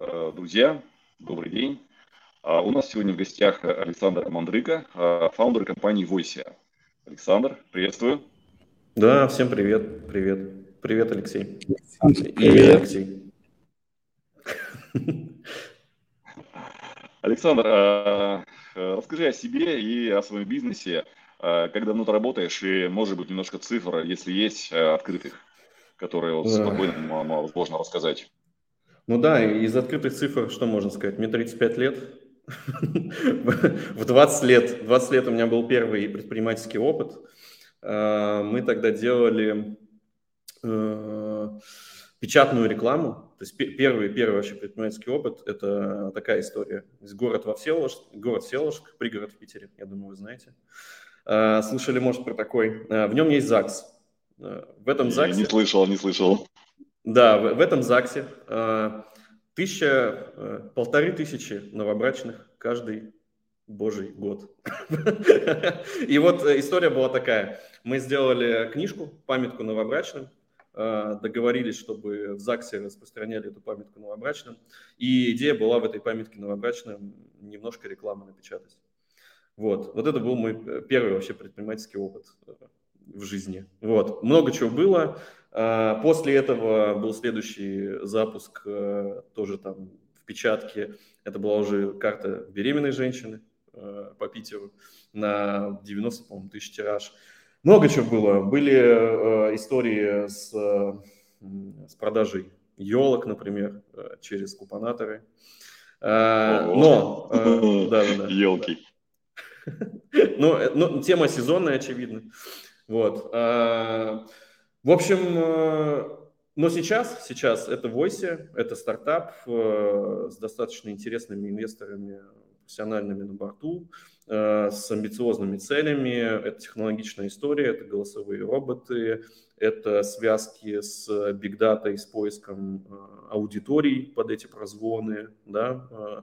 Э, друзья, добрый день. А, у нас сегодня в гостях Александр Мандрыка, а, фаундер компании Voice. Александр, приветствую. Да, всем привет, привет. Привет, Алексей. Привет. Алексей. Александр, а, расскажи о себе и о своем бизнесе. Как давно ты работаешь и, может быть, немножко цифр, если есть, открытых, которые вот спокойно можно рассказать. Ну да, из открытых цифр что можно сказать? Мне 35 лет. В 20 лет, 20 лет у меня был первый предпринимательский опыт. А, мы тогда делали э, печатную рекламу. То есть первый, первый вообще предпринимательский опыт – это такая история. Город во Всеволожск, город Всеволожск, пригород в Питере, я думаю, вы знаете. А, слышали, может, про такой. В нем есть ЗАГС. В этом ЗАГСе... Не слышал, не слышал. Да, в, в этом ЗАГСе э, тысяча, э, полторы тысячи новобрачных каждый божий год. И вот э, история была такая. Мы сделали книжку, памятку новобрачным, договорились, чтобы в ЗАГСе распространяли эту памятку новобрачным. И идея была в этой памятке новобрачным немножко рекламы напечатать. Вот, вот это был мой первый вообще предпринимательский опыт в жизни. Вот, много чего было. А, после этого был следующий запуск, э, тоже там в печатке. Это была уже карта беременной женщины э, по Питеру на 90, по-моему, тысяч тираж. Много чего было. Были э, истории с, с продажей елок, например, через купонаторы. Но. Елки. Ну, ну, тема сезонная, очевидно. Вот. В общем, э, но сейчас, сейчас это Voice, это стартап э, с достаточно интересными инвесторами, профессиональными на борту, э, с амбициозными целями. Это технологичная история, это голосовые роботы, это связки с Big Data и с поиском аудиторий под эти прозвоны. Да?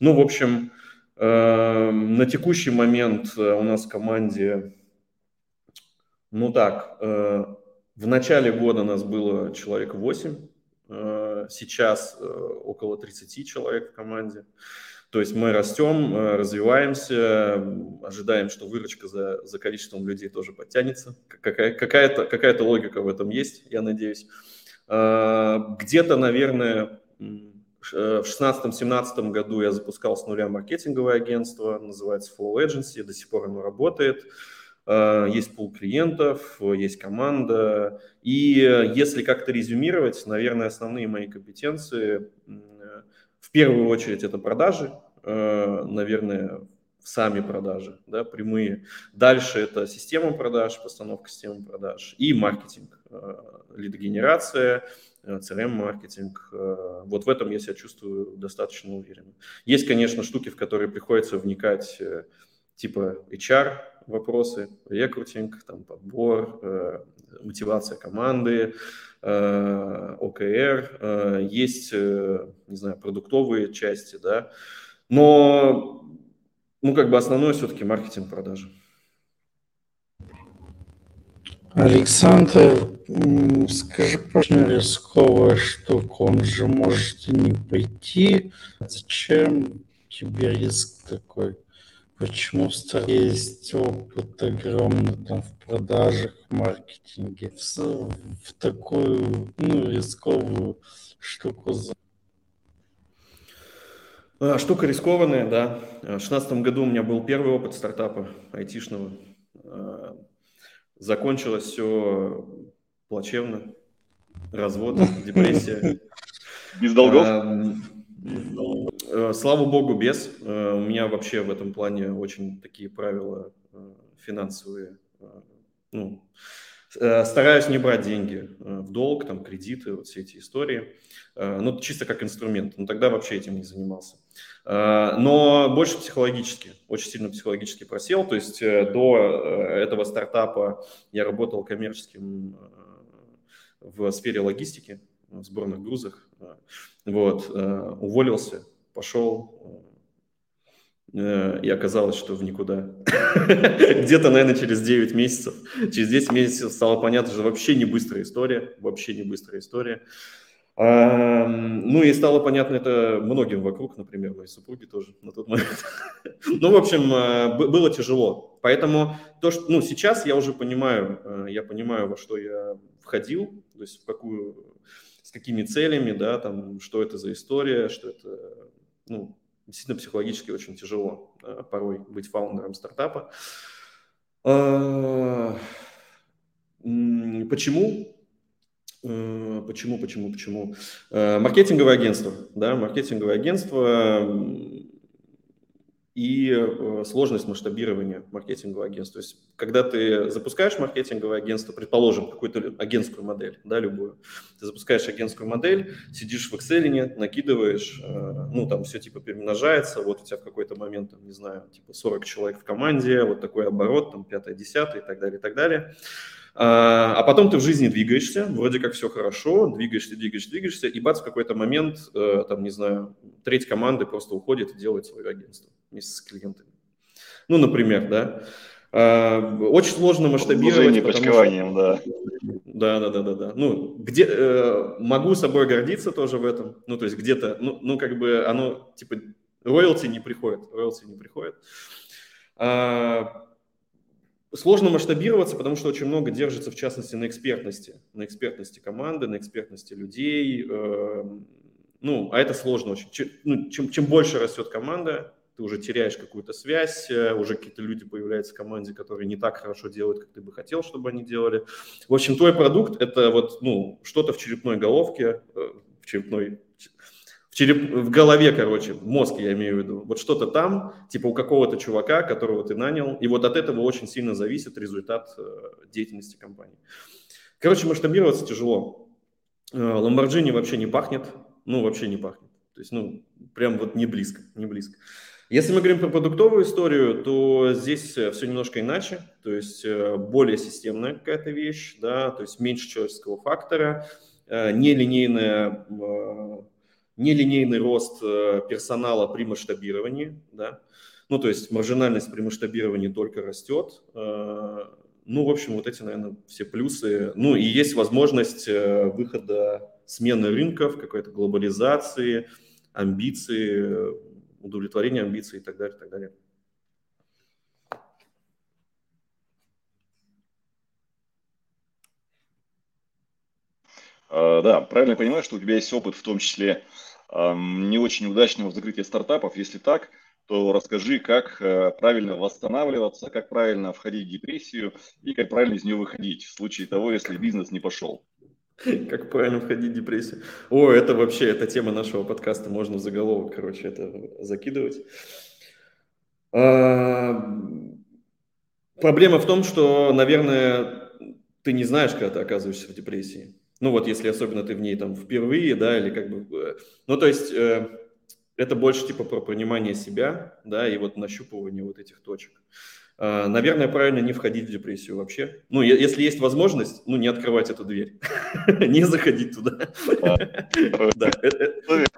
Ну, в общем, на текущий момент у нас в команде, ну так, в начале года нас было человек 8, э, сейчас э, около 30 человек в команде. То есть мы растем, э, развиваемся, ожидаем, что выручка за, за количеством людей тоже подтянется. Какая, какая-то, какая-то логика в этом есть, я надеюсь. Где-то, наверное, в 2016-2017 году я запускал с нуля маркетинговое агентство, называется Flow Agency, до сих пор оно работает. Э, есть пул клиентов, есть команда. И если как-то резюмировать, наверное, основные мои компетенции, в первую очередь это продажи, э, наверное, сами продажи, да, прямые. Дальше это система продаж, постановка системы продаж и маркетинг, э, лидогенерация, CRM-маркетинг. Вот в этом я себя чувствую достаточно уверенно. Есть, конечно, штуки, в которые приходится вникать, типа HR, вопросы, рекрутинг, там, подбор, э, мотивация команды, э, ОКР, э, есть, э, не знаю, продуктовые части, да, но, ну, как бы основное все-таки маркетинг продажи. Александр, скажи, пожалуйста, рисковая штука, он же может не пойти. Зачем тебе риск такой? Почему в стране есть опыт огромный там в продажах, в маркетинге, в, в такую ну, рисковую штуку? А, штука рискованная, да. В 2016 году у меня был первый опыт стартапа айтишного. А, закончилось все плачевно. Развод, депрессия. Без долгов? Э, слава богу, без. Э, у меня вообще в этом плане очень такие правила э, финансовые. Ну, стараюсь не брать деньги в долг, там, кредиты, вот все эти истории. Ну, чисто как инструмент. Но тогда вообще этим не занимался. Но больше психологически, очень сильно психологически просел. То есть до этого стартапа я работал коммерческим в сфере логистики, в сборных грузах. Вот, уволился, пошел, э, и оказалось, что в никуда. Где-то, наверное, через 9 месяцев. Через 10 месяцев стало понятно, что вообще не быстрая история, вообще не быстрая история. Ну и стало понятно это многим вокруг, например, моей супруге тоже на тот момент. Ну, в общем, э, было тяжело. Поэтому то, что, ну, сейчас я уже понимаю, э, я понимаю, во что я входил, то есть в какую, какими целями, да, там, что это за история, что это, ну, действительно психологически очень тяжело порой быть фаундером стартапа. А, почему? Э, почему, почему, почему? Э, маркетинговое агентство, да, маркетинговое агентство и э, сложность масштабирования маркетингового агентства. То есть, когда ты запускаешь маркетинговое агентство, предположим, какую-то агентскую модель, да, любую, ты запускаешь агентскую модель, сидишь в Excel, накидываешь, ну, там все типа перемножается, вот у тебя в какой-то момент, там, не знаю, типа 40 человек в команде, вот такой оборот, там, 5 10 и так далее, и так далее. А, а потом ты в жизни двигаешься, вроде как все хорошо, двигаешься, двигаешься, двигаешься, и бац, в какой-то момент, э, там, не знаю, треть команды просто уходит и делает свое агентство вместе с клиентами. Ну, например, да. А, очень сложно масштабировать. почкованием, да. Да, да, да, да, да. Ну, где э, могу собой гордиться тоже в этом. Ну, то есть где-то, ну, ну, как бы оно, типа, роялти не приходит, роялти не приходит. А, Сложно масштабироваться, потому что очень много держится, в частности, на экспертности. На экспертности команды, на экспертности людей. Эм, ну, а это сложно очень. Чем, ну, чем, чем больше растет команда, ты уже теряешь какую-то связь, э, уже какие-то люди появляются в команде, которые не так хорошо делают, как ты бы хотел, чтобы они делали. В общем, твой продукт – это вот, ну, что-то в черепной головке, э, в черепной в, череп, в голове, короче, в мозге я имею в виду, вот что-то там, типа у какого-то чувака, которого ты нанял, и вот от этого очень сильно зависит результат э, деятельности компании. Короче, масштабироваться тяжело. Ламборджини вообще не пахнет, ну, вообще не пахнет. То есть, ну, прям вот не близко, не близко. Если мы говорим про продуктовую историю, то здесь э, все немножко иначе, то есть э, более системная какая-то вещь, да, то есть меньше человеческого фактора, нелинейная нелинейный рост э, персонала при масштабировании, да, ну, то есть маржинальность при масштабировании только растет. Э, ну, в общем, вот эти, наверное, все плюсы. Ну, и есть возможность э, выхода смены рынков, какой-то глобализации, амбиции, удовлетворения амбиций и так далее, и так далее. А, да, правильно понимаю, что у тебя есть опыт, в том числе не очень удачного закрытия стартапов. Если так, то расскажи, как э, правильно восстанавливаться, как правильно входить в депрессию и как правильно из нее выходить в случае того, если бизнес не пошел. Как правильно входить в депрессию? О, это вообще, это тема нашего подкаста, можно в заголовок, короче, это закидывать. А, проблема в том, что, наверное, ты не знаешь, когда ты оказываешься в депрессии. Ну вот, если особенно ты в ней там впервые, да, или как бы... Э, ну, то есть э, это больше типа про понимание себя, да, и вот нащупывание вот этих точек. Э, наверное, правильно не входить в депрессию вообще. Ну, если есть возможность, ну, не открывать эту дверь, не заходить туда.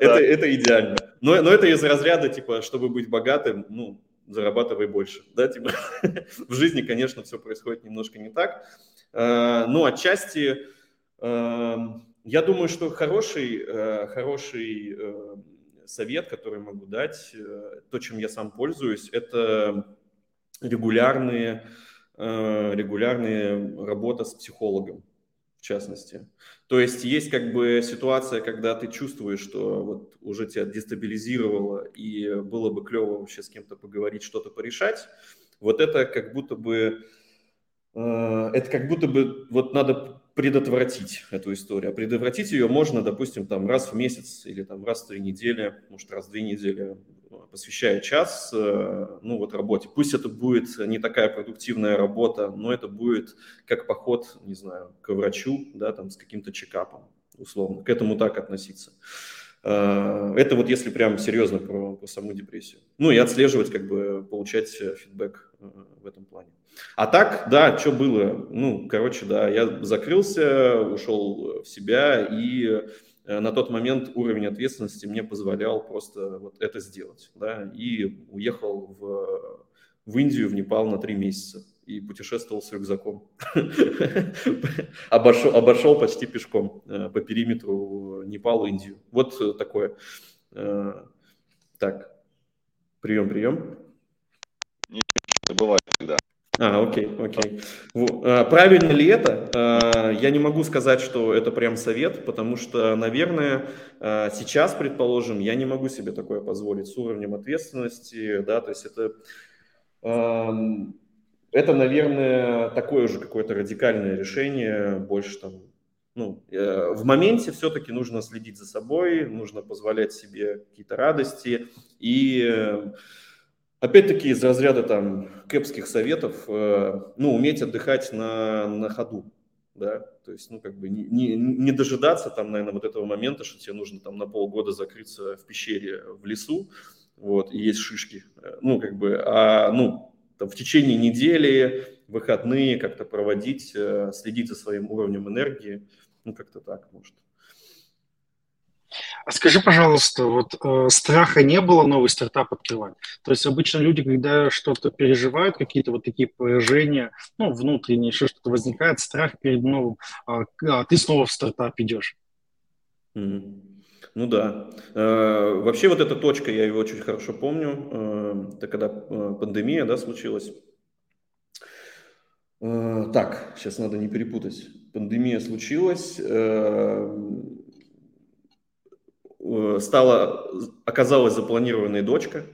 Да, это идеально. Но это из разряда, типа, чтобы быть богатым, ну, зарабатывай больше, да, типа. В жизни, конечно, все происходит немножко не так. Ну, отчасти Эм, я думаю, что хороший, э, хороший э, совет, который могу дать, э, то, чем я сам пользуюсь, это регулярные, регулярные работа с психологом, в частности. То есть есть как бы ситуация, когда ты чувствуешь, что вот уже тебя дестабилизировало и было бы клево вообще с кем-то поговорить, что-то порешать. Вот это как будто бы, это как будто бы вот надо предотвратить эту историю. А предотвратить ее можно, допустим, там раз в месяц или там раз в три недели, может, раз в две недели, посвящая час, э, ну, вот работе. Пусть это будет не такая продуктивная работа, но это будет как поход, не знаю, к врачу, да, там, с каким-то чекапом, условно. К этому так относиться. Э, это вот если прям серьезно про, про саму депрессию. Ну и отслеживать, как бы получать фидбэк э, в этом плане. А так, да, что было? Ну, короче, да, я закрылся, ушел в себя, и на тот момент уровень ответственности мне позволял просто вот это сделать, да, и уехал в, в Индию, в Непал на три месяца. и путешествовал с рюкзаком. обошел, обошел почти пешком э, по периметру Непал, Индию. Вот э, такое. Э, так, прием, прием. Не, бывает всегда. А, окей, окей. А, правильно ли это? А, я не могу сказать, что это прям совет, потому что, наверное, а, сейчас, предположим, я не могу себе такое позволить с уровнем ответственности, да, то есть это, это, наверное, такое же какое-то радикальное решение, больше там, ну, э, в моменте все-таки нужно следить за собой, нужно позволять себе какие-то радости и Опять-таки из разряда там кэпских советов, э, ну, уметь отдыхать на, на ходу, да, то есть, ну, как бы не, не, не дожидаться там, наверное, вот этого момента, что тебе нужно там на полгода закрыться в пещере в лесу, вот, и есть шишки, э, ну, как бы, а, ну, там, в течение недели, выходные как-то проводить, э, следить за своим уровнем энергии, ну, как-то так, может. А скажи, пожалуйста, вот э, страха не было новый стартап открывать? То есть обычно люди, когда что-то переживают, какие-то вот такие поражения, ну, внутренние, еще что-то возникает, страх перед новым, а, а ты снова в стартап идешь. Mm-hmm. Ну да. Э, вообще вот эта точка, я ее очень хорошо помню, э, это когда э, пандемия, да, случилась. Э, так, сейчас надо не перепутать. Пандемия случилась, э, стала, оказалась запланированная дочка,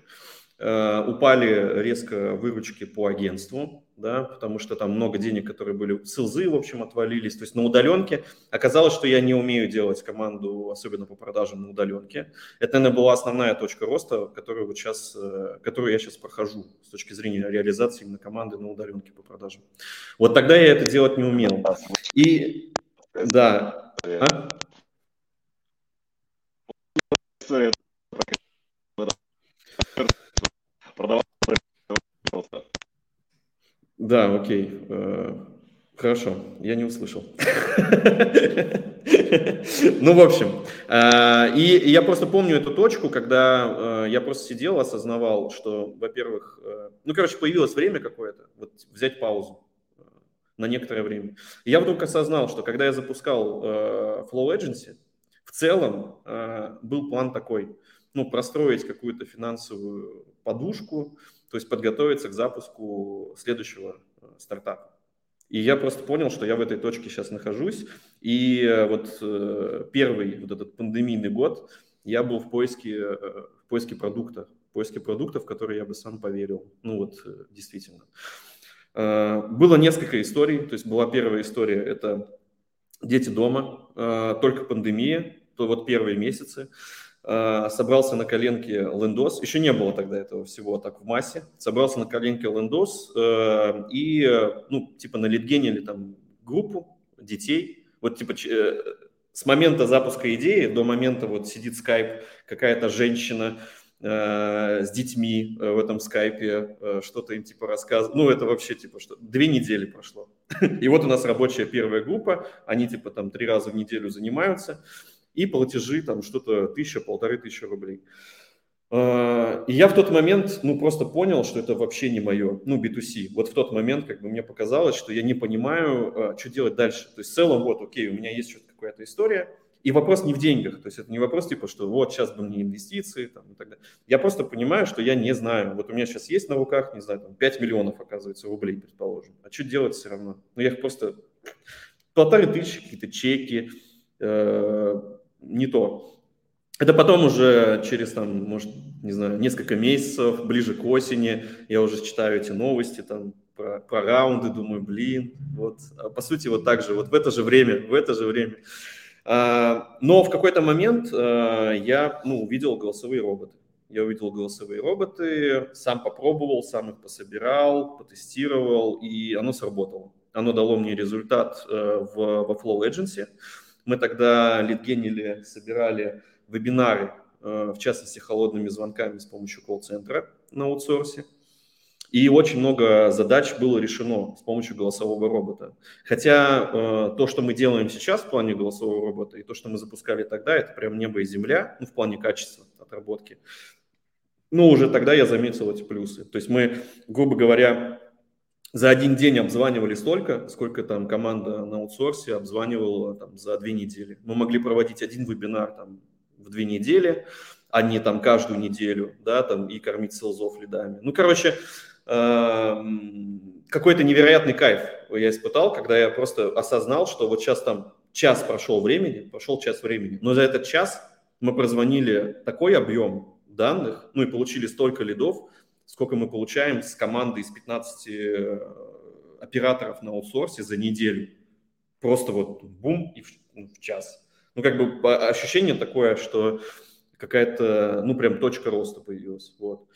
э, упали резко выручки по агентству, да, потому что там много денег, которые были с в общем, отвалились. То есть на удаленке оказалось, что я не умею делать команду, особенно по продажам на удаленке. Это, наверное, была основная точка роста, которую, вот сейчас, э, которую я сейчас прохожу с точки зрения реализации именно команды на удаленке по продажам. Вот тогда я это делать не умел. И да. А? История продавал просто. Да, окей. Э, хорошо, я не услышал. Ну, в общем, э, и я просто помню эту точку, когда э, я просто сидел, осознавал, что, во-первых, ну, короче, появилось время какое-то, вот взять паузу на некоторое время. Я вдруг осознал, что когда я запускал Flow Agency, в целом э, был план такой, ну, простроить какую-то финансовую подушку, то есть подготовиться к запуску следующего э, стартапа. И я просто понял, что я в этой точке сейчас нахожусь. И э, вот первый вот этот пандемийный год я был в поиске, в поиске продукта, в поиске продуктов, в которые я бы сам поверил. Ну вот, действительно. Было несколько историй. То есть была первая история, это дети дома, только пандемия, то вот первые месяцы, а, собрался на коленке лендос, еще не было тогда этого всего так в массе, собрался на коленке лендос э, и, ну, типа на литгенили там группу детей, вот типа э, с момента запуска идеи до момента вот сидит скайп, какая-то женщина, э, с детьми в этом скайпе, что-то им типа рассказывает. Ну, это вообще типа что, две недели прошло. И вот у нас рабочая первая группа, они типа там три раза в неделю занимаются и платежи там что-то тысяча, полторы тысячи рублей. А, и я в тот момент, ну, просто понял, что это вообще не мое, ну, B2C. Вот в тот момент, как бы, мне показалось, что я не понимаю, а, что делать дальше. То есть в целом, вот, окей, у меня есть что-то какая-то история, и вопрос не в деньгах, то есть это не вопрос типа, что вот сейчас бы мне инвестиции там, и так далее. Я просто понимаю, что я не знаю. Вот у меня сейчас есть на руках, не знаю, там 5 миллионов, оказывается, рублей, предположим. А что делать все равно? Ну, я их просто полторы тысячи, какие-то чеки, э, не то. Это потом уже через, там, может, не знаю, несколько месяцев, ближе к осени, я уже читаю эти новости там про, про раунды, думаю, блин, вот. А по сути, вот так же, вот в это же время, в это же время. А, но в какой-то момент а, я, ну, увидел голосовые роботы. Я увидел голосовые роботы, сам попробовал, сам их пособирал, потестировал, и оно сработало. Оно дало мне результат э, в, во Flow Agency. Мы тогда литгенили, собирали вебинары, э, в частности, холодными звонками с помощью колл-центра на аутсорсе. И очень много задач было решено с помощью голосового робота. Хотя э, то, что мы делаем сейчас в плане голосового робота, и то, что мы запускали тогда, это прям небо и земля, ну, в плане качества отработки. Ну, уже тогда я заметил эти плюсы. То есть мы, грубо говоря, за один день обзванивали столько, сколько там команда на аутсорсе обзванивала там, за две недели. Мы могли проводить один вебинар там, в две недели, а не там каждую неделю, да, там и кормить селзов лидами. Ну, короче, эм, какой-то невероятный кайф я испытал, когда я просто осознал, что вот сейчас там час прошел времени, прошел час времени, но за этот час мы прозвонили такой объем данных, ну и получили столько лидов, сколько мы получаем с команды из 15 э, операторов на аутсорсе за неделю. Просто вот бум и в, в час. Ну, как бы ощущение такое, что какая-то, ну, прям точка роста появилась. Вот.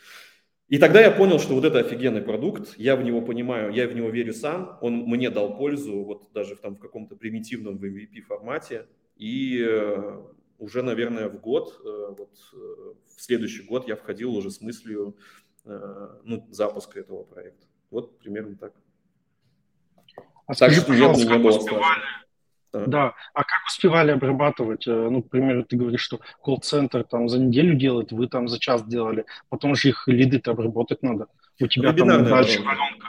И тогда я понял, что вот это офигенный продукт, я в него понимаю, я в него верю сам, он мне дал пользу, вот даже в, там, в каком-то примитивном MVP формате, и э, уже, наверное, в год, э, вот э, в следующий год я входил уже с мыслью ну, запуска этого проекта. Вот примерно так. А так скажи, что пожалуйста, как успевали, да. да. А как успевали обрабатывать? Э, ну, к примеру, ты говоришь, что колл-центр там за неделю делает, вы там за час делали, потом же их лиды-то обработать надо. У тебя там дальше воронка.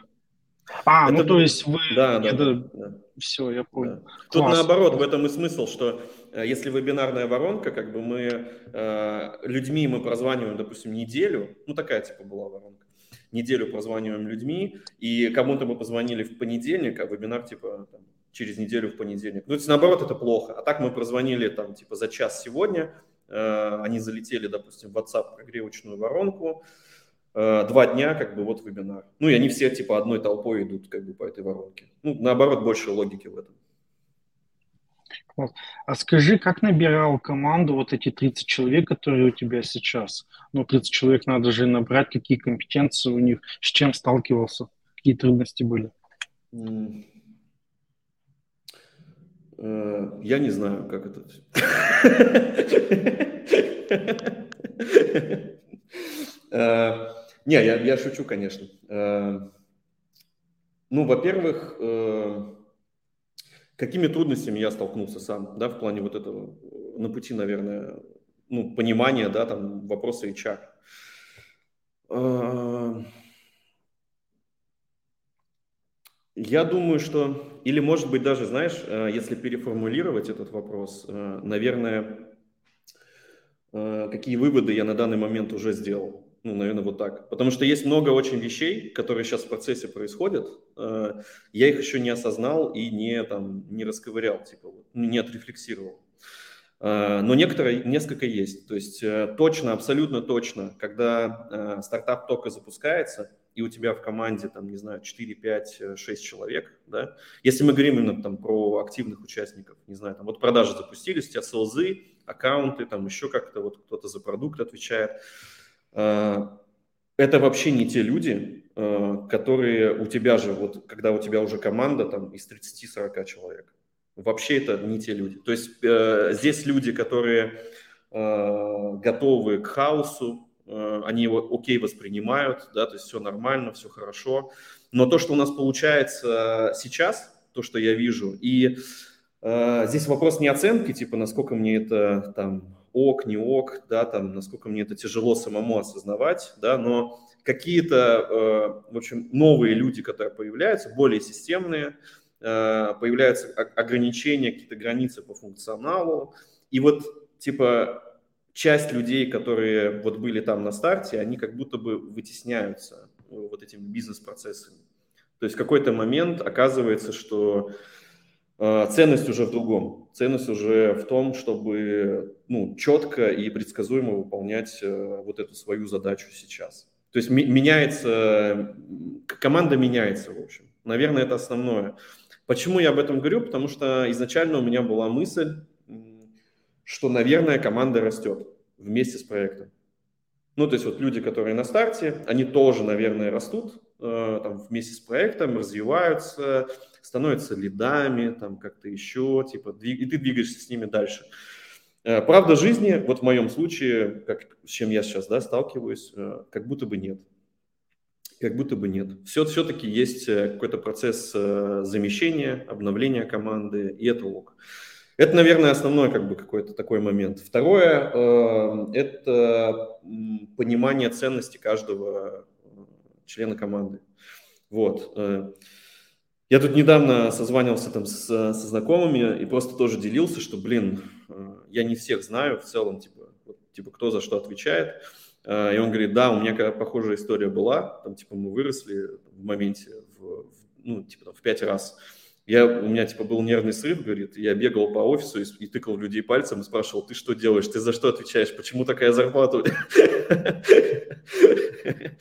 А, ну, Это... ну то есть вы... Да, да, да, да. Все, я понял. Да. Тут Класс. наоборот, в этом и смысл, что э, если вебинарная воронка, как бы мы э, людьми мы прозваниваем, допустим, неделю, ну такая типа была воронка, неделю прозваниваем людьми, и кому-то мы позвонили в понедельник, а вебинар типа там, через неделю в понедельник. Ну, то есть, наоборот, это плохо. А так мы прозвонили там, типа, за час сегодня, э, они залетели, допустим, в WhatsApp прогревочную воронку, э, два дня, как бы, вот вебинар. Ну, и они все, типа, одной толпой идут, как бы, по этой воронке. Ну, наоборот, больше логики в этом. А скажи, как набирал команду вот эти 30 человек, которые у тебя сейчас? Ну, 30 человек надо же набрать, какие компетенции у них, с чем сталкивался, какие трудности были? Э, я не знаю, как это. Э, не, я, я шучу, конечно. Э, ну, во-первых, какими трудностями я столкнулся сам, да, в плане вот этого, на пути, наверное, ну, понимания, да, там, вопроса HR. Я думаю, что, или может быть даже, знаешь, э, если переформулировать этот вопрос, э, наверное, э, какие выводы я на данный момент уже сделал. Ну, наверное, вот так. Потому что есть много очень вещей, которые сейчас в процессе происходят. Я их еще не осознал и не, там, не расковырял, типа, не отрефлексировал. Но некоторые, несколько есть. То есть точно, абсолютно точно, когда стартап только запускается – и у тебя в команде, там, не знаю, 4, 5, 6 человек, да, если мы говорим именно там про активных участников, не знаю, там вот продажи запустились, у тебя селзы, аккаунты, там еще как-то вот кто-то за продукт отвечает, это вообще не те люди, а, которые у тебя же, вот когда у тебя уже команда там из 30-40 человек. Вообще это не те люди. То есть э, здесь люди, которые э, готовы к хаосу, Э, они его окей воспринимают, да, то есть все нормально, все хорошо. Но то, что у нас получается сейчас, то, что я вижу, и э, здесь вопрос не оценки, типа, насколько мне это там ок, не ок, да, там, насколько мне это тяжело самому осознавать, да, но какие-то, э, в общем, новые люди, которые появляются, более системные, э, появляются ограничения, какие-то границы по функционалу, и вот, типа, часть людей, которые вот были там на старте, они как будто бы вытесняются э, вот этими бизнес-процессами. То есть в какой-то момент оказывается, что ценность уже в другом. Ценность уже в том, чтобы ну, четко и предсказуемо выполнять э, вот эту свою задачу сейчас. То есть меняется, команда меняется, в общем. Наверное, это основное. Почему я об этом говорю? Потому что изначально у меня была мысль, что, наверное, команда растет вместе с проектом. Ну, то есть вот люди, которые на старте, они тоже, наверное, растут э, там, вместе с проектом, развиваются, становятся лидами, там как-то еще, типа, и ты двигаешься с ними дальше. Э, правда жизни, вот в моем случае, как, с чем я сейчас да, сталкиваюсь, э, как будто бы нет. Как будто бы нет. Все, все-таки есть э, какой-то процесс замещения, обновления команды, и это лог. Это, наверное, основной как бы какой-то такой момент. Второе э, – это понимание ценности каждого члена команды. Вот. Э, я тут недавно созванивался там с, со знакомыми и просто тоже делился, что, блин, э, я не всех знаю в целом, типа, вот, типа кто за что отвечает. И он говорит, да, у меня похожая история была, там, типа, мы выросли в моменте, в, ну, типа, в пять раз. Я, у меня, типа, был нервный срыв, говорит, я бегал по офису и, и тыкал людей пальцем и спрашивал, ты что делаешь, ты за что отвечаешь, почему такая зарплата?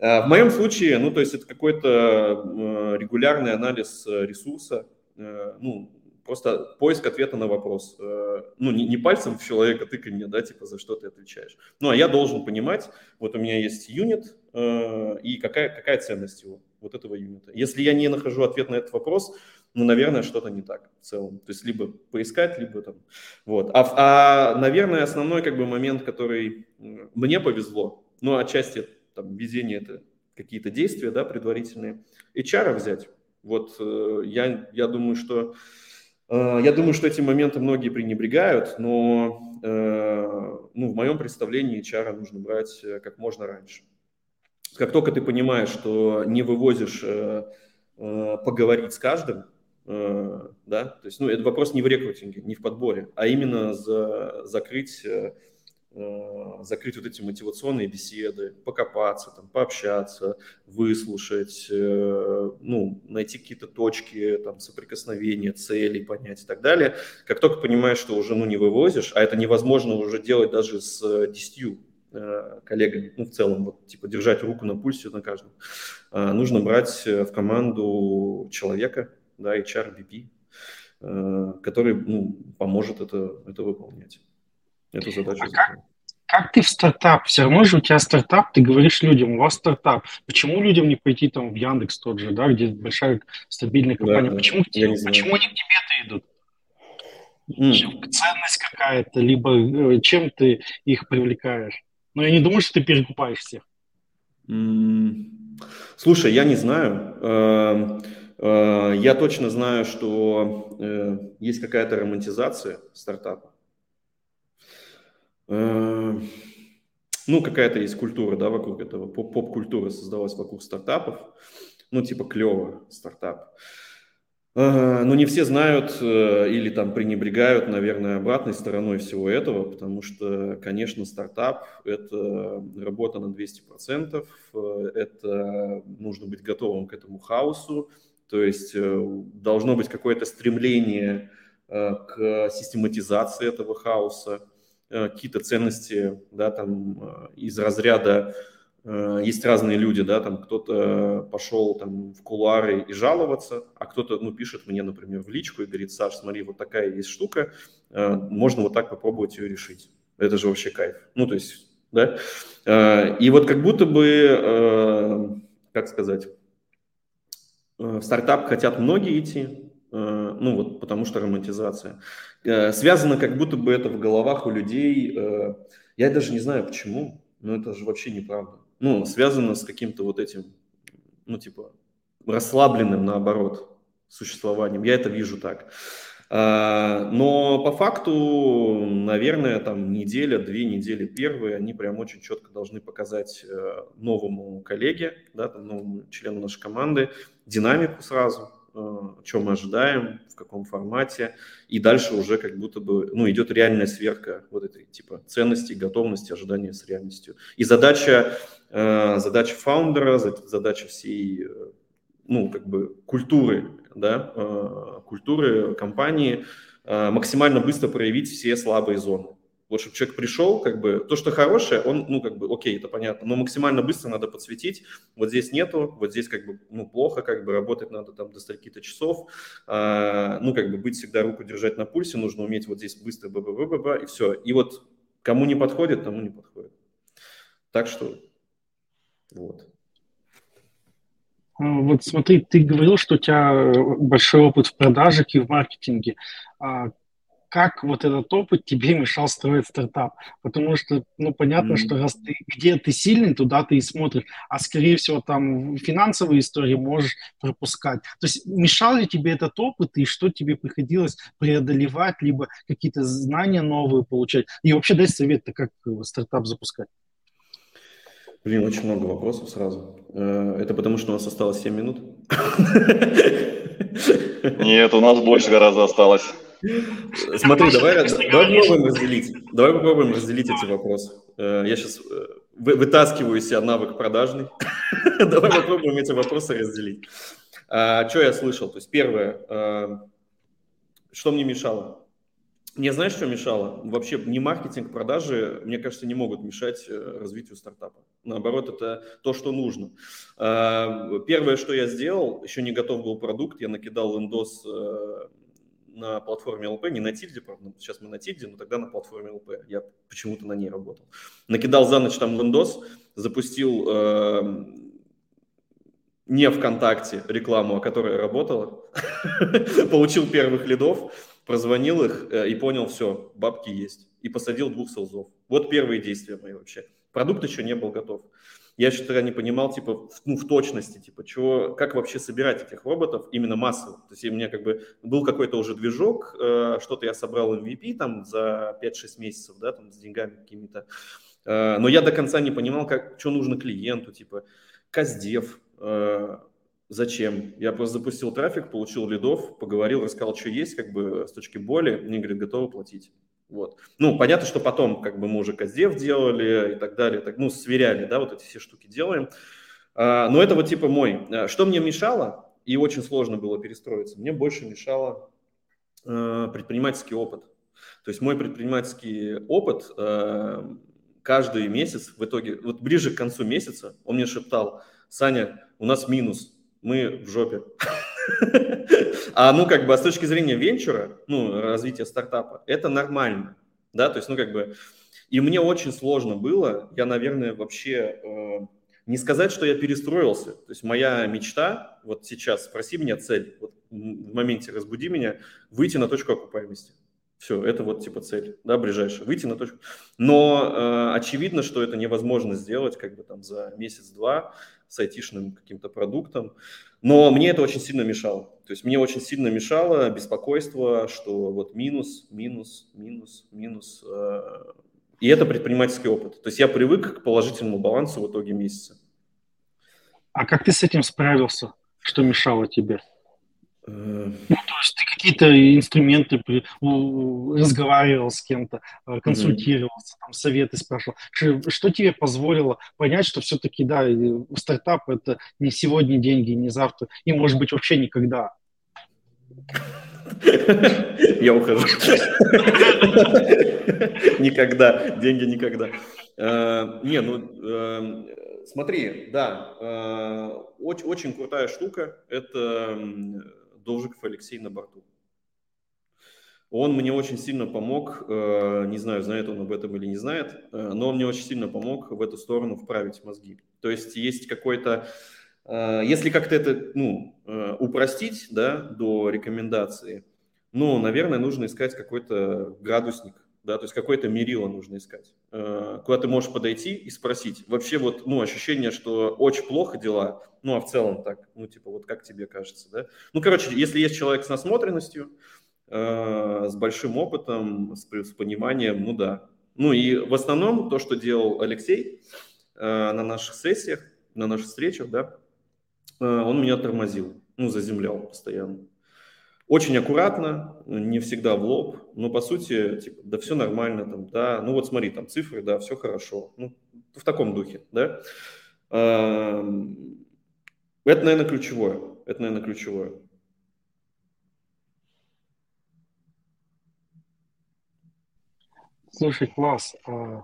А в моем случае, ну, то есть это какой-то э, регулярный анализ э, ресурса, э, ну, просто поиск ответа на вопрос. Ну, не, не пальцем в человека тыканье, да, типа, за что ты отвечаешь. Ну, а я должен понимать, вот у меня есть юнит, и какая, какая ценность его, вот этого юнита. Если я не нахожу ответ на этот вопрос, ну, наверное, что-то не так в целом. То есть либо поискать, либо там, вот. А, а наверное, основной как бы момент, который мне повезло, ну, отчасти там, везение это какие-то действия, да, предварительные. HR взять. Вот э, я, я думаю, что э, я думаю, что этим моментом многие пренебрегают, но э, ну, в моем представлении HR нужно брать как можно раньше. Как только ты понимаешь, что не вывозишь поговорить с каждым, да, то есть, ну, это вопрос не в рекрутинге, не в подборе, а именно за, закрыть закрыть вот эти мотивационные беседы, покопаться, там, пообщаться, выслушать, э, ну, найти какие-то точки там, соприкосновения, цели понять и так далее. Как только понимаешь, что уже ну, не вывозишь, а это невозможно уже делать даже с десятью э, коллегами, ну, в целом, вот, типа, держать руку на пульсе на каждом, нужно брать в команду человека, да, HR, BP, который ну, поможет это, это выполнять эту задачу. А как, как ты в стартап? Все равно же у тебя стартап, ты говоришь людям, у вас стартап. Почему людям не пойти там в Яндекс тот же, да, где большая стабильная компания? Да, почему, да, тебе, почему они к тебе-то идут? Mm. Ценность какая-то, либо э, чем ты их привлекаешь? Но я не думаю, что ты перекупаешь всех. Слушай, я не знаю. Эм, э, я точно знаю, что э, есть какая-то романтизация стартапа. Э, ну, какая-то есть культура, да, вокруг этого, поп-культура создалась вокруг стартапов, ну, типа клево стартап. Э, но не все знают э, или там пренебрегают, наверное, обратной стороной всего этого, потому что, конечно, стартап – это работа на 200%, это нужно быть готовым к этому хаосу, то есть должно быть какое-то стремление к систематизации этого хаоса, Э, какие-то ценности, да, там э, из разряда э, есть разные люди, да, там кто-то пошел там в кулуары и жаловаться, а кто-то, ну, пишет мне, например, в личку и говорит, Саш, смотри, вот такая есть штука, можно вот так попробовать ее решить. Это же вообще кайф. Ну, то есть, да. И вот как будто бы, как сказать, в стартап хотят многие идти, ну, вот потому что романтизация. Э, связано как будто бы это в головах у людей. Э, я даже не знаю почему, но это же вообще неправда. Ну, связано с каким-то вот этим, ну, типа, расслабленным, наоборот, существованием. Я это вижу так. Но по факту, наверное, там неделя, две недели первые, они прям очень четко должны показать э, новому коллеге, да, там, новому члену нашей команды динамику сразу, что мы ожидаем, в каком формате, и дальше уже как будто бы, ну, идет реальная сверка вот этой типа ценности, готовности, ожидания с реальностью. И задача, э, задача фаундера, задача всей, э, ну, как бы культуры, да, э, культуры компании максимально быстро проявить все слабые зоны. Вот чтобы человек пришел, как бы, то, что хорошее, он, ну, как бы, окей, это понятно, но максимально быстро надо подсветить, вот здесь нету, вот здесь, как бы, ну, плохо, как бы, работать надо там до стольки-то часов, а, ну, как бы, быть всегда руку держать на пульсе, нужно уметь вот здесь быстро б б б б, и все. И вот кому не подходит, тому не подходит. Так что, вот. А, вот смотри, ты говорил, что у тебя большой опыт в продажах и в маркетинге. А как вот этот опыт тебе мешал строить стартап. Потому что, ну, понятно, mm-hmm. что раз ты, где ты сильный, туда ты и смотришь. А, скорее всего, там финансовые истории можешь пропускать. То есть мешал ли тебе этот опыт, и что тебе приходилось преодолевать, либо какие-то знания новые получать? И вообще дай совет-то, как стартап запускать. Блин, очень много вопросов сразу. Э, это потому, что у нас осталось 7 минут? Нет, у нас больше гораздо осталось. Смотри, давай, давай попробуем разделить. Давай попробуем разделить эти вопросы. Э, я сейчас э, вытаскиваю из себя навык продажный. Давай попробуем эти вопросы разделить. А, что я слышал? То есть первое, что мне мешало? Мне знаешь, что мешало? Вообще не маркетинг, продажи, мне кажется, не могут мешать э, развитию стартапа. Наоборот, это то, что нужно. Первое, что я сделал, еще не готов был продукт, я накидал э, на платформе ЛП, не на Тильде, правда, сейчас мы на Тильде, но тогда на платформе ЛП, я почему-то на ней работал. Накидал за ночь там лендос, запустил э, не ВКонтакте рекламу, о которой работала, получил первых лидов, прозвонил их э, и понял, все, бабки есть. И посадил двух солзов. Вот первые действия мои вообще. Продукт еще не был готов. Я еще тогда не понимал, типа, в, ну, в точности, типа, чего, как вообще собирать этих роботов именно массово. То есть у меня как бы был какой-то уже движок, э, что-то я собрал MVP там за 5-6 месяцев, да, там с деньгами какими-то. Э, но я до конца не понимал, как, что нужно клиенту, типа, Каздев, э, Зачем? Я просто запустил трафик, получил лидов, поговорил, рассказал, что есть, как бы с точки боли, мне говорят, готовы платить. Вот. Ну, понятно, что потом как бы мы уже Каздев делали и так далее, так, ну, сверяли, да, вот эти все штуки делаем. А, но это вот типа мой. А, что мне мешало, и очень сложно было перестроиться, мне больше мешало а, предпринимательский опыт. То есть мой предпринимательский опыт а, каждый месяц, в итоге, вот ближе к концу месяца, он мне шептал, Саня, у нас минус, мы в жопе. А ну как бы а с точки зрения венчура, ну развития стартапа, это нормально, да, то есть ну как бы и мне очень сложно было, я, наверное, вообще э, не сказать, что я перестроился. То есть моя мечта, вот сейчас, спроси меня цель, вот в моменте разбуди меня, выйти на точку окупаемости. Все, это вот типа цель, да, ближайшая, выйти на точку. Но э, очевидно, что это невозможно сделать как бы там за месяц-два с айтишным каким-то продуктом. Но мне это очень сильно мешало. То есть мне очень сильно мешало беспокойство, что вот минус, минус, минус, минус. Э, и это предпринимательский опыт. То есть я привык к положительному балансу в итоге месяца. А как ты с этим справился? Что мешало тебе? Ну, то есть ты какие-то инструменты разговаривал с кем-то, э, консультировался, там, советы спрашивал. Что тебе позволило понять, что все-таки, да, стартап – это не сегодня деньги, не завтра, и, может быть, вообще никогда? Я ухожу. Никогда. Деньги никогда. Э, не, ну, эм, смотри, да, э, очень крутая штука. Это Должиков Алексей на борту. Он мне очень сильно помог, э, не знаю, знает он об этом или не знает, э, но он мне очень сильно помог в эту сторону вправить мозги. То есть есть какой-то, э, если как-то это ну, упростить да, до рекомендации, ну, наверное, нужно искать какой-то градусник, да, то есть какое-то мерило нужно искать, куда ты можешь подойти и спросить. Вообще вот, ну, ощущение, что очень плохо дела, ну, а в целом так, ну, типа, вот как тебе кажется, да? Ну, короче, если есть человек с насмотренностью, э, с большим опытом, с, с пониманием, ну, да. Ну, и в основном то, что делал Алексей э, на наших сессиях, на наших встречах, да, э, он меня тормозил, ну, заземлял постоянно. Очень аккуратно, не всегда в лоб, но по сути, типа, да все нормально, там, да, ну вот смотри, там цифры, да, все хорошо, ну, в таком духе, да. Это, наверное, ключевое. Это, наверное, ключевое. Слушай, класс. А,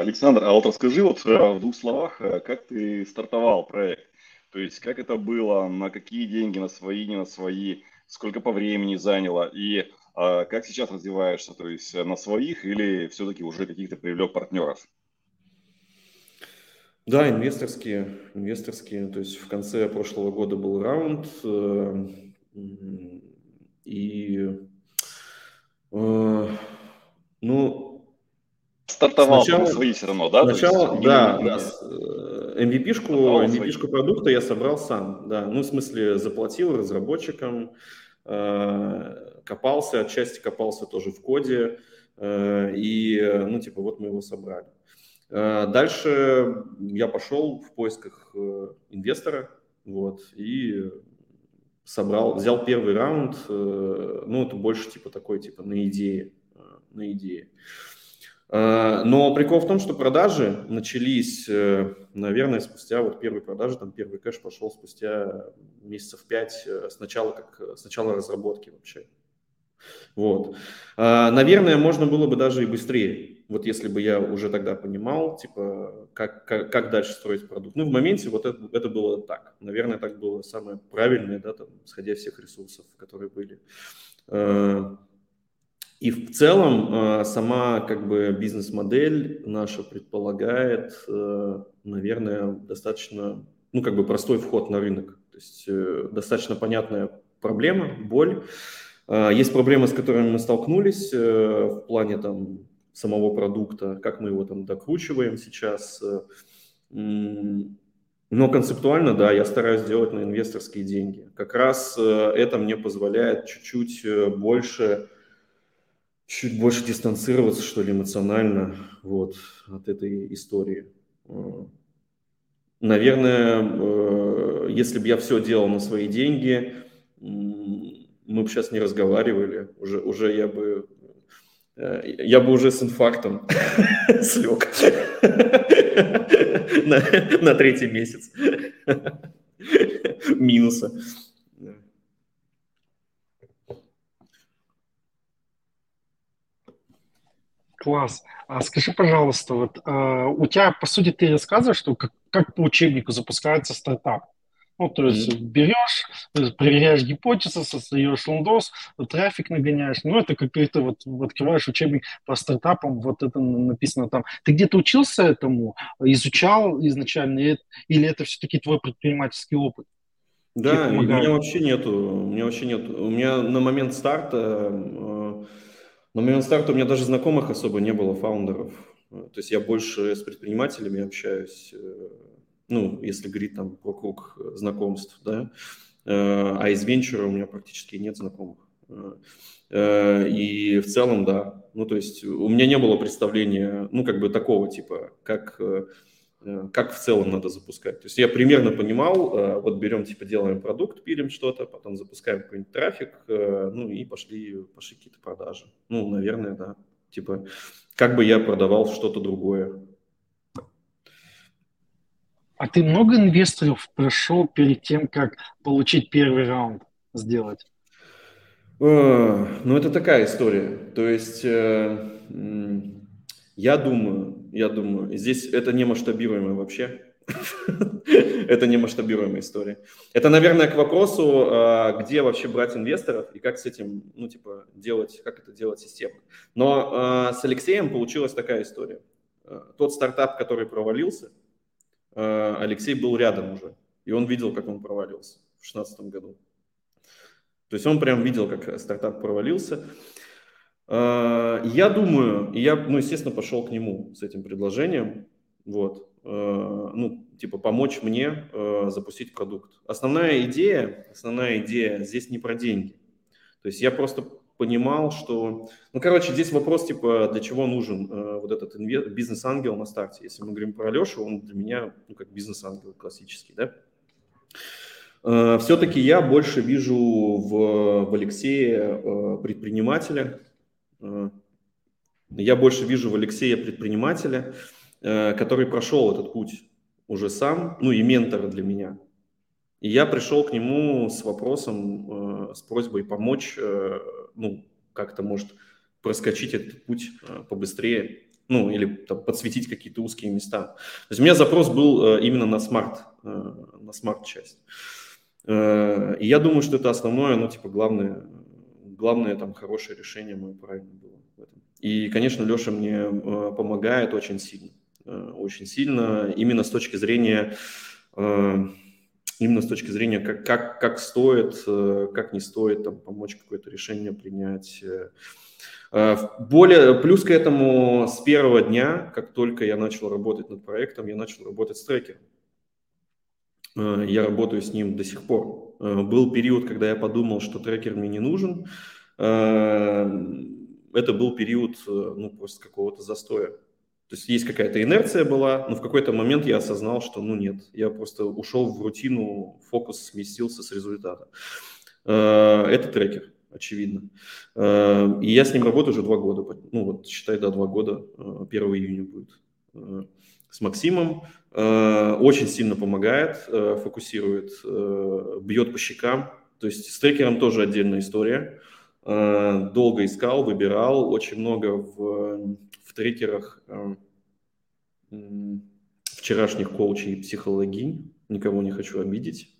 Александр, а вот расскажи вот э, в двух словах, э, как ты стартовал проект? То есть как это было, на какие деньги, на свои, не на свои, сколько по времени заняло и а, как сейчас развиваешься, то есть на своих или все-таки уже каких-то привлек партнеров? Да, инвесторские, инвесторские. То есть в конце прошлого года был раунд, э, и э, ну стартовал сначала, свои все равно, да? Сначала, есть, да, да, MVP-шку, MVP-шку продукта я собрал сам, да, ну в смысле заплатил разработчикам, копался, отчасти копался тоже в коде, и, ну, типа, вот мы его собрали. Дальше я пошел в поисках инвестора, вот, и собрал, взял первый раунд, ну, это больше, типа, такой, типа, на идее, на идее. Э, но прикол в том, что продажи начались, э, наверное, спустя вот первые продажи, там первый кэш пошел спустя месяцев пять э, с начала, как, с начала разработки вообще. Вот. Наверное, можно было бы даже и быстрее. Вот если бы я уже тогда понимал, типа, как, как, как дальше строить продукт. Ну, в моменте вот это, это было так. Наверное, так было самое правильное, да, там, исходя всех ресурсов, которые были. И в целом э, сама как бы бизнес-модель наша предполагает, э, наверное, достаточно, ну как бы простой вход на рынок. То есть э, достаточно понятная проблема, боль. Есть проблемы, с которыми мы столкнулись в плане там самого продукта, как мы его там докручиваем сейчас. Но концептуально, да, я стараюсь делать на инвесторские деньги. Как раз это мне позволяет чуть-чуть больше чуть больше дистанцироваться, что ли, эмоционально вот, от этой истории. Э, наверное, э, если бы я все делал на свои деньги, мы бы сейчас не разговаривали. Уже, уже я бы э, я бы уже с инфарктом слег на, на третий месяц минуса. Класс. А скажи, пожалуйста, вот э, у тебя, по сути, ты рассказываешь, что как, как по учебнику запускается стартап. Ну, то есть mm-hmm. берешь, э, проверяешь гипотезы, создаешь лондос, трафик нагоняешь. Ну, это как то вот открываешь учебник по стартапам, вот это написано там. Ты где-то учился этому, изучал изначально, или это все-таки твой предпринимательский опыт? Да, у меня вообще нету, у меня вообще нету. У меня на момент старта э, на момент старта у меня даже знакомых особо не было, фаундеров. То есть я больше с предпринимателями общаюсь, э, ну, если говорить там про круг знакомств, да, э, а из венчура у меня практически нет знакомых. Э, и в целом, да, ну, то есть у меня не было представления, ну, как бы такого типа, как как в целом надо запускать. То есть я примерно понимал, э, вот берем, типа, делаем продукт, пилим что-то, потом запускаем какой-нибудь трафик, э, ну и пошли, пошли какие-то продажи. Ну, наверное, да. Типа, как бы я продавал что-то другое. А ты много инвесторов прошел перед тем, как получить первый раунд сделать? Ну, это такая история. То есть я думаю, я думаю, здесь это не масштабируемое вообще. это не масштабируемая история. Это, наверное, к вопросу, а, где вообще брать инвесторов и как с этим, ну, типа, делать, как это делать системно. Но а, с Алексеем получилась такая история. А, тот стартап, который провалился, Алексей был рядом уже, и он видел, как он провалился в 2016 году. То есть он прям видел, как стартап провалился. Э, я думаю, я, ну, естественно, пошел к нему с этим предложением, вот, э, ну, типа, помочь мне э, запустить продукт. Основная идея, основная идея здесь не про деньги. То есть я просто понимал, что, ну, короче, здесь вопрос, типа, для чего нужен вот этот бизнес-ангел на старте. Если мы говорим про Лешу, он для меня, ну, как бизнес-ангел классический, да. Все-таки я больше вижу в, в Алексее предпринимателя, я больше вижу в Алексея предпринимателя, э, который прошел этот путь уже сам, ну и ментора для меня. И я пришел к нему с вопросом, э, с просьбой помочь, ну, как-то, может, проскочить этот путь побыстрее, ну, или там, подсветить какие-то узкие места. То есть у меня запрос был именно на смарт, на смарт-часть. И я думаю, что это основное, ну, типа, главное, главное там хорошее решение мое правильно было в этом. И, конечно, Леша мне э, помогает очень сильно, э, очень сильно именно с точки зрения э, именно с точки зрения, как, как, как стоит, как не стоит там, помочь какое-то решение принять. Более, плюс к этому, с первого дня, как только я начал работать над проектом, я начал работать с трекером. Я работаю с ним до сих пор. Был период, когда я подумал, что трекер мне не нужен. Это был период ну, просто какого-то застоя. То есть есть какая-то инерция была, но в какой-то момент я осознал, что ну нет, я просто ушел в рутину, фокус сместился с результата. Это трекер очевидно. Э, и я с ним работаю уже два года. Ну вот, считай, да, два года, 1 э, июня будет. Э, с Максимом. Очень сильно помогает, фокусирует, бьет по щекам. То есть с трекером тоже отдельная история. Долго искал, выбирал. Очень много в, в трекерах вчерашних коучей и психологинь. Никого не хочу обидеть.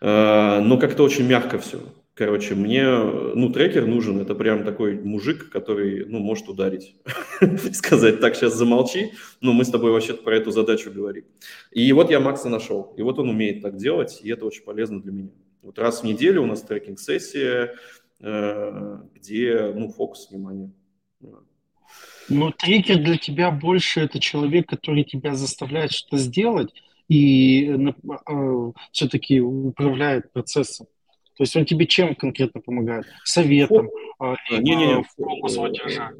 Но как-то очень мягко все. Короче, мне, ну, трекер нужен, это прям такой мужик, который, ну, может ударить, сказать, так, сейчас замолчи, ну, мы с тобой вообще про эту задачу говорим. И вот я Макса нашел, и вот он умеет так делать, и это очень полезно для меня. Вот раз в неделю у нас трекинг-сессия, э, где, ну, фокус внимания. Но трекер для тебя больше это человек, который тебя заставляет что-то сделать и э, э, все-таки управляет процессом. То есть он тебе чем конкретно помогает? Советом? Не, не, не. Фокус выдержа?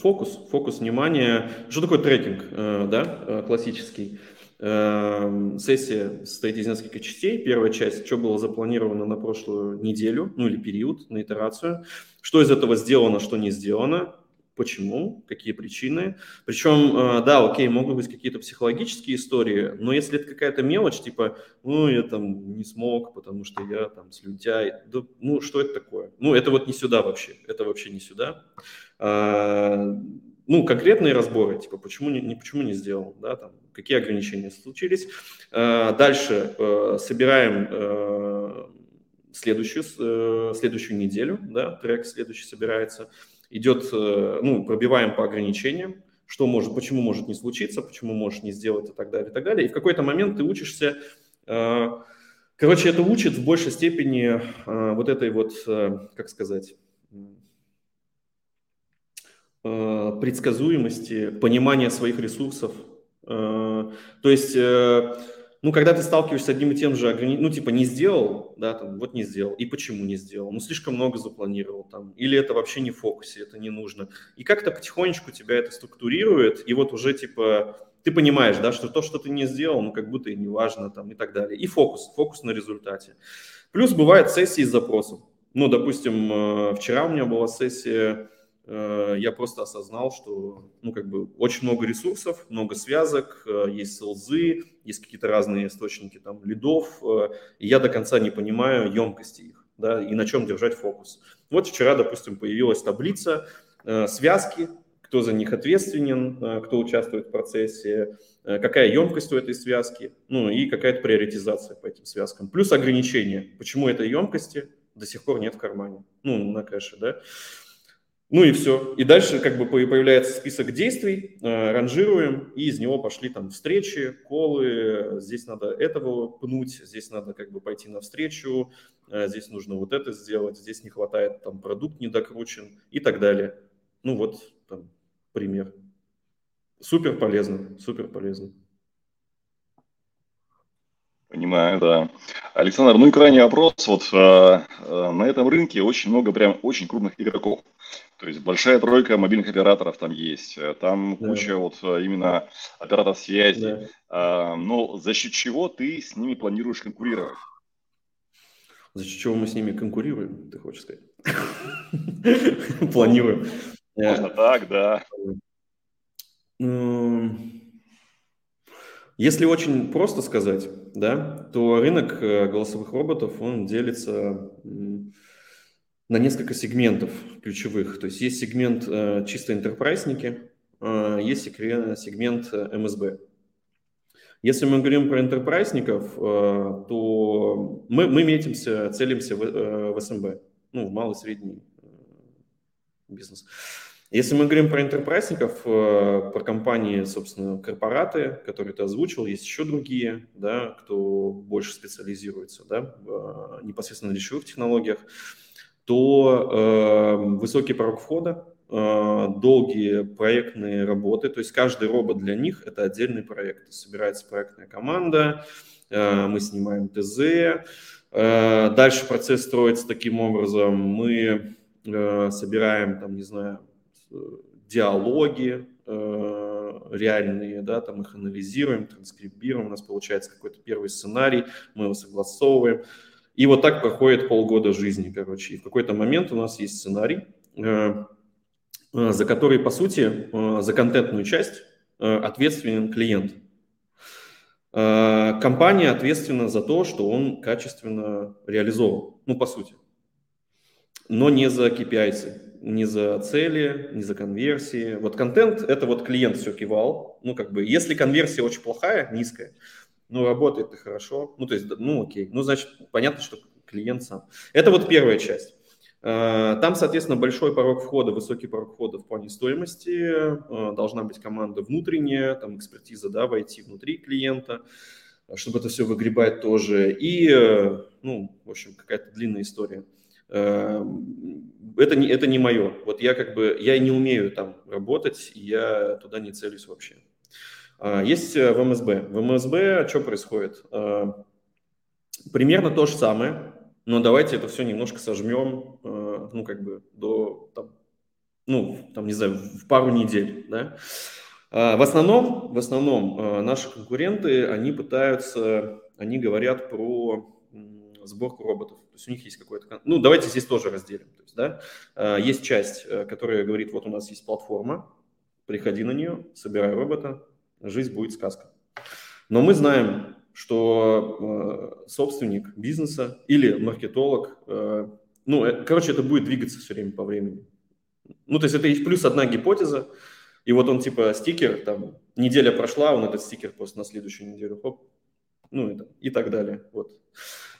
Фокус, фокус внимания. Что такое трекинг, э, да, э, классический? Эм, сессия состоит из нескольких частей. Первая часть, что было запланировано на прошлую неделю, ну или период, на итерацию. Что из этого сделано, что не сделано почему, какие причины. Причем, э, да, окей, могут быть какие-то психологические истории, но если это какая-то мелочь, типа, ну, я там не смог, потому что я там слюнтяй, да, ну, что это такое? Ну, это вот не сюда вообще, это вообще не сюда. А, ну, конкретные разборы, типа, почему не, не, почему не сделал, да, там, какие ограничения случились. А, дальше э, собираем э, следующую, следующую неделю, да, трек следующий собирается – идет, э, ну, пробиваем по ограничениям, что может, почему может не случиться, почему можешь не сделать и так далее, и так далее. И в какой-то момент ты учишься, э, короче, это учит в большей степени э, вот этой вот, как сказать, предсказуемости, понимания своих ресурсов. То есть ну, когда ты сталкиваешься с одним и тем же, ну, типа, не сделал, да, там, вот не сделал, и почему не сделал, ну, слишком много запланировал, там, или это вообще не в фокусе, это не нужно. И как-то потихонечку тебя это структурирует, и вот уже, типа, ты понимаешь, да, что то, что ты не сделал, ну, как будто и не важно, там, и так далее. И фокус, фокус на результате. Плюс бывают сессии с запросом. Ну, допустим, э, вчера у меня была сессия я просто осознал, что ну, как бы очень много ресурсов, много связок, э, есть селзы, есть какие-то разные источники там, лидов, э, и я до конца не понимаю емкости их, да, и на чем держать фокус. Вот вчера, допустим, появилась таблица, связки, кто за них ответственен, кто участвует в процессе, какая емкость у этой связки, ну и какая-то приоритизация по этим связкам. Плюс ограничения. Почему этой емкости до сих пор нет в кармане, ну, на кэше, да. Ну и все. И дальше как бы появляется список действий, э, ранжируем, и из него пошли там встречи, колы, здесь надо этого пнуть, здесь надо как бы пойти навстречу, э, здесь нужно вот это сделать, здесь не хватает, там продукт недокручен и так далее. Ну вот там пример. Супер полезно, супер полезно. Понимаю, да. Александр, ну и крайний вопрос. Вот э, э, на этом рынке очень много прям очень крупных игроков. То есть большая тройка мобильных операторов там есть. Э, там да. куча вот э, именно операторов связи. Да. Э, но за счет чего ты с ними планируешь конкурировать? За счет чего мы с ними конкурируем, ты хочешь сказать? Планируем. Можно так, да. Если очень просто сказать, да, то рынок э, голосовых роботов, он делится на несколько сегментов ключевых. То есть есть сегмент э, чисто интерпрайсники, э, есть сегмент МСБ. Если мы говорим про интерпрайсников, то мы, мы метимся, целимся в, в СМБ, ну, в малый и средний бизнес. Если мы говорим про интерпрайсников, э, про компании, собственно, корпораты, которые ты озвучил, есть еще другие, да, кто больше специализируется да, э, непосредственно на речевых технологиях, то э, высокий порог входа, э, долгие проектные работы, то есть каждый робот для них это отдельный проект. Собирается проектная команда, мы снимаем ТЗ, дальше процесс строится таким образом, мы собираем, там, не знаю, диалоги реальные, да, там их анализируем, транскрибируем, у нас получается какой-то первый сценарий, мы его согласовываем, и вот так проходит полгода жизни, короче. И в какой-то момент у нас есть сценарий, за который, по сути, за контентную часть ответственен клиент. Компания ответственна за то, что он качественно реализован, ну, по сути. Но не за KPI, не за цели, не за конверсии. Вот контент – это вот клиент все кивал. Ну, как бы, если конверсия очень плохая, низкая, ну, работает и хорошо. Ну, то есть, ну, окей. Ну, значит, понятно, что клиент сам. Это вот первая часть. Э, там, соответственно, большой порог входа, высокий порог входа в плане стоимости. Э, должна быть команда внутренняя, там экспертиза, да, войти внутри клиента, чтобы это все выгребать тоже. И, э, ну, в общем, какая-то длинная история. Это не, это не мое. Вот я как бы, я не умею там работать, и я туда не целюсь вообще. Есть в МСБ. В МСБ что происходит? Примерно то же самое но давайте это все немножко сожмем, э, ну, как бы до, там, ну, там, не знаю, в пару недель, да. А, в основном, в основном э, наши конкуренты, они пытаются, они говорят про сборку роботов. То есть у них есть какой-то... Ну, давайте здесь тоже разделим. То есть, да, э, есть часть, которая говорит, вот у нас есть платформа, приходи на нее, собирай робота, жизнь будет сказка. Но мы знаем, что э, собственник бизнеса или маркетолог, э, ну, э, короче, это будет двигаться все время по времени. Ну, то есть это есть плюс одна гипотеза, и вот он типа стикер, там, неделя прошла, он этот стикер просто на следующую неделю, хоп, ну и, и так далее. Вот.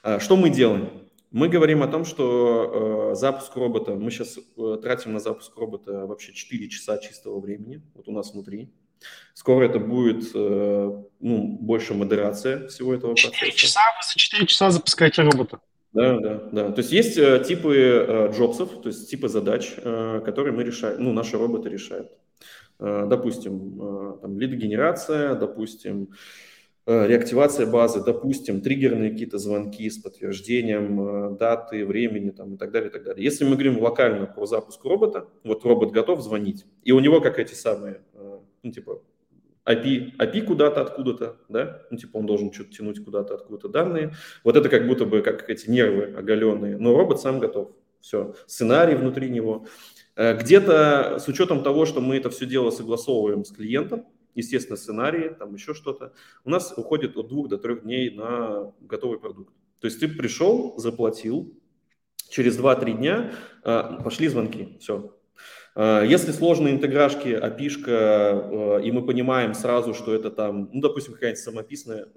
А, что мы делаем? Мы говорим о том, что э, запуск робота, мы сейчас э, тратим на запуск робота вообще 4 часа чистого времени, вот у нас внутри. Скоро это будет э, ну, больше модерация всего этого 4 процесса. часа, вы за 4 часа запускаете робота. Да, да, да. То есть есть э, типы э, джобсов, то есть типы задач, э, которые мы решаем, ну, наши роботы решают. Э, допустим, э, там, лидогенерация, допустим, э, реактивация базы, допустим, триггерные какие-то звонки с подтверждением э, даты, времени там, и так далее, и так далее. Если мы говорим локально про запуск робота, вот робот готов звонить, и у него как эти самые ну, типа, API, API куда-то, откуда-то, да, ну, типа он должен что-то тянуть куда-то, откуда-то данные. Вот это как будто бы как эти нервы оголенные, но робот сам готов. Все, сценарий внутри него. Э, где-то с учетом того, что мы это все дело согласовываем с клиентом, естественно, сценарии, там еще что-то, у нас уходит от двух до трех дней на готовый продукт. То есть ты пришел, заплатил, через 2-3 дня э, пошли звонки, все, Э, если сложные интеграшки, api э, и мы понимаем сразу, что это там, ну, допустим, какая-нибудь самописная,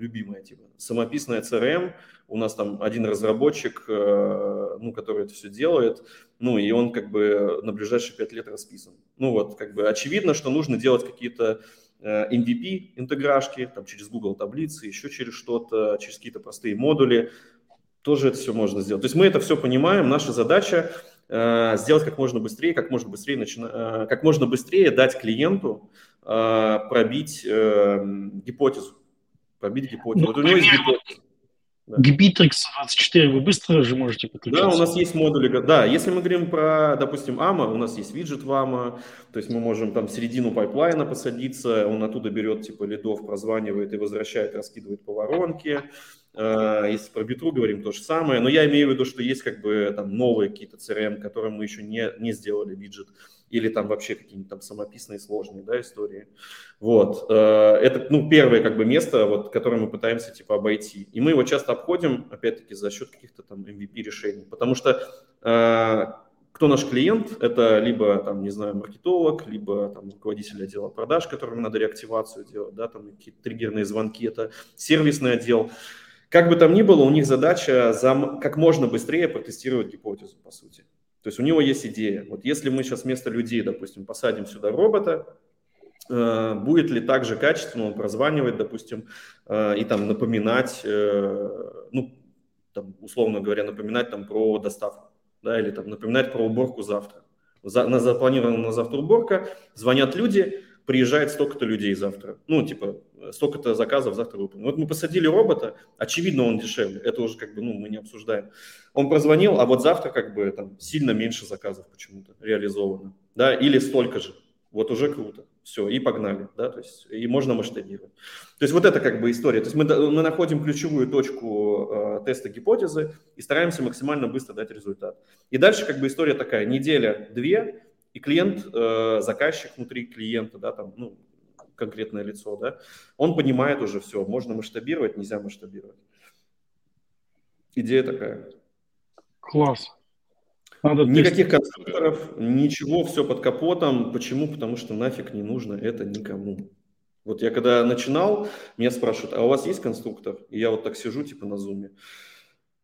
любимая типа, самописная CRM, у нас там один разработчик, ну, который это все делает, ну, и он как бы на ближайшие пять лет расписан. Ну, вот, как бы очевидно, что нужно делать какие-то MVP интеграшки, там, через Google таблицы, еще через что-то, через какие-то простые модули, тоже это все можно сделать. То есть мы это все понимаем, наша задача Э, сделать как можно быстрее, как можно быстрее, начина... Э, как можно быстрее дать клиенту э, пробить гипотезу. Пробить гипотезу. Ну, вот у него есть гипотеза. Да. Битрикс24 вы быстро же можете подключиться? Да, у нас есть модули. Да, если мы говорим про, допустим, Amo, у нас есть виджет в Amo, то есть мы можем там в середину пайплайна посадиться, он оттуда берет типа лидов, прозванивает и возвращает, раскидывает по воронке. Э, если про битру говорим, то же самое. Но я имею в виду, что есть как бы там новые какие-то CRM, которые мы еще не, не сделали виджет. Или там вообще какие-нибудь там самописные сложные да, истории. Вот. Э, это ну, первое как бы место, вот, которое мы пытаемся типа обойти. И мы его часто обходим, опять-таки, за счет каких-то там MVP решений. Потому что э, кто наш клиент? Это либо, там, не знаю, маркетолог, либо там, руководитель отдела продаж, которому надо реактивацию делать, да, там какие-то триггерные звонки, это сервисный отдел. Как бы там ни было, у них задача за, как можно быстрее протестировать гипотезу, по сути. То есть у него есть идея. Вот если мы сейчас вместо людей, допустим, посадим сюда робота, э, будет ли так же качественно он прозванивать, допустим, э, и там напоминать, э, ну, там, условно говоря, напоминать там про доставку, да, или там напоминать про уборку завтра. За, на запланирована на завтра уборка, звонят люди, приезжает столько-то людей завтра. Ну, типа, столько-то заказов завтра выполнено. Вот мы посадили робота, очевидно, он дешевле. Это уже как бы, ну, мы не обсуждаем. Он прозвонил, а вот завтра как бы там сильно меньше заказов почему-то реализовано. Да, или столько же. Вот уже круто. Все, и погнали, да, то есть, и можно масштабировать. То есть вот это как бы история. То есть мы, мы находим ключевую точку э, теста гипотезы и стараемся максимально быстро дать результат. И дальше как бы история такая, неделя-две, и клиент, э, заказчик внутри клиента, да, там, ну, конкретное лицо, да, он понимает уже все, можно масштабировать, нельзя масштабировать. Идея такая. Класс. Надо Никаких конструкторов, ничего, все под капотом. Почему? Потому что нафиг не нужно это никому. Вот я когда начинал, меня спрашивают, а у вас есть конструктор? И я вот так сижу, типа на зуме.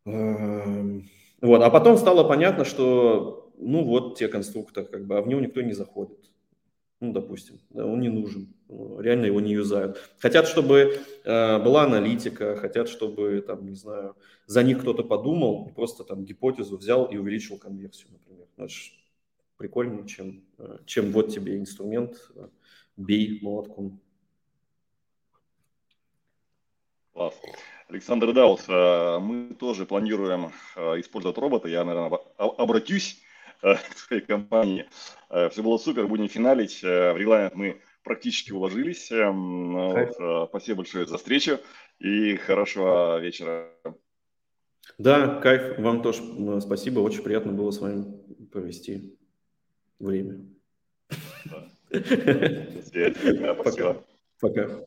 Эм, вот, а потом стало понятно, что, ну вот, те конструктор, как бы, а в него никто не заходит. Ну, допустим, да, он не нужен, реально его не юзают. Хотят, чтобы э, была аналитика, хотят, чтобы, там, не знаю, за них кто-то подумал, просто там гипотезу взял и увеличил конверсию, например. Это же прикольнее, чем, э, чем вот тебе инструмент, э, бей молотком. Класс. Александр Даус, э, мы тоже планируем использовать робота. Я, наверное, обратюсь своей компании. Все было супер, будем финалить. В регламент мы практически уложились. Эм, вот, спасибо большое за встречу и хорошего вечера. Да, кайф. Вам тоже спасибо. Очень приятно было с вами провести время. Пока. Пока.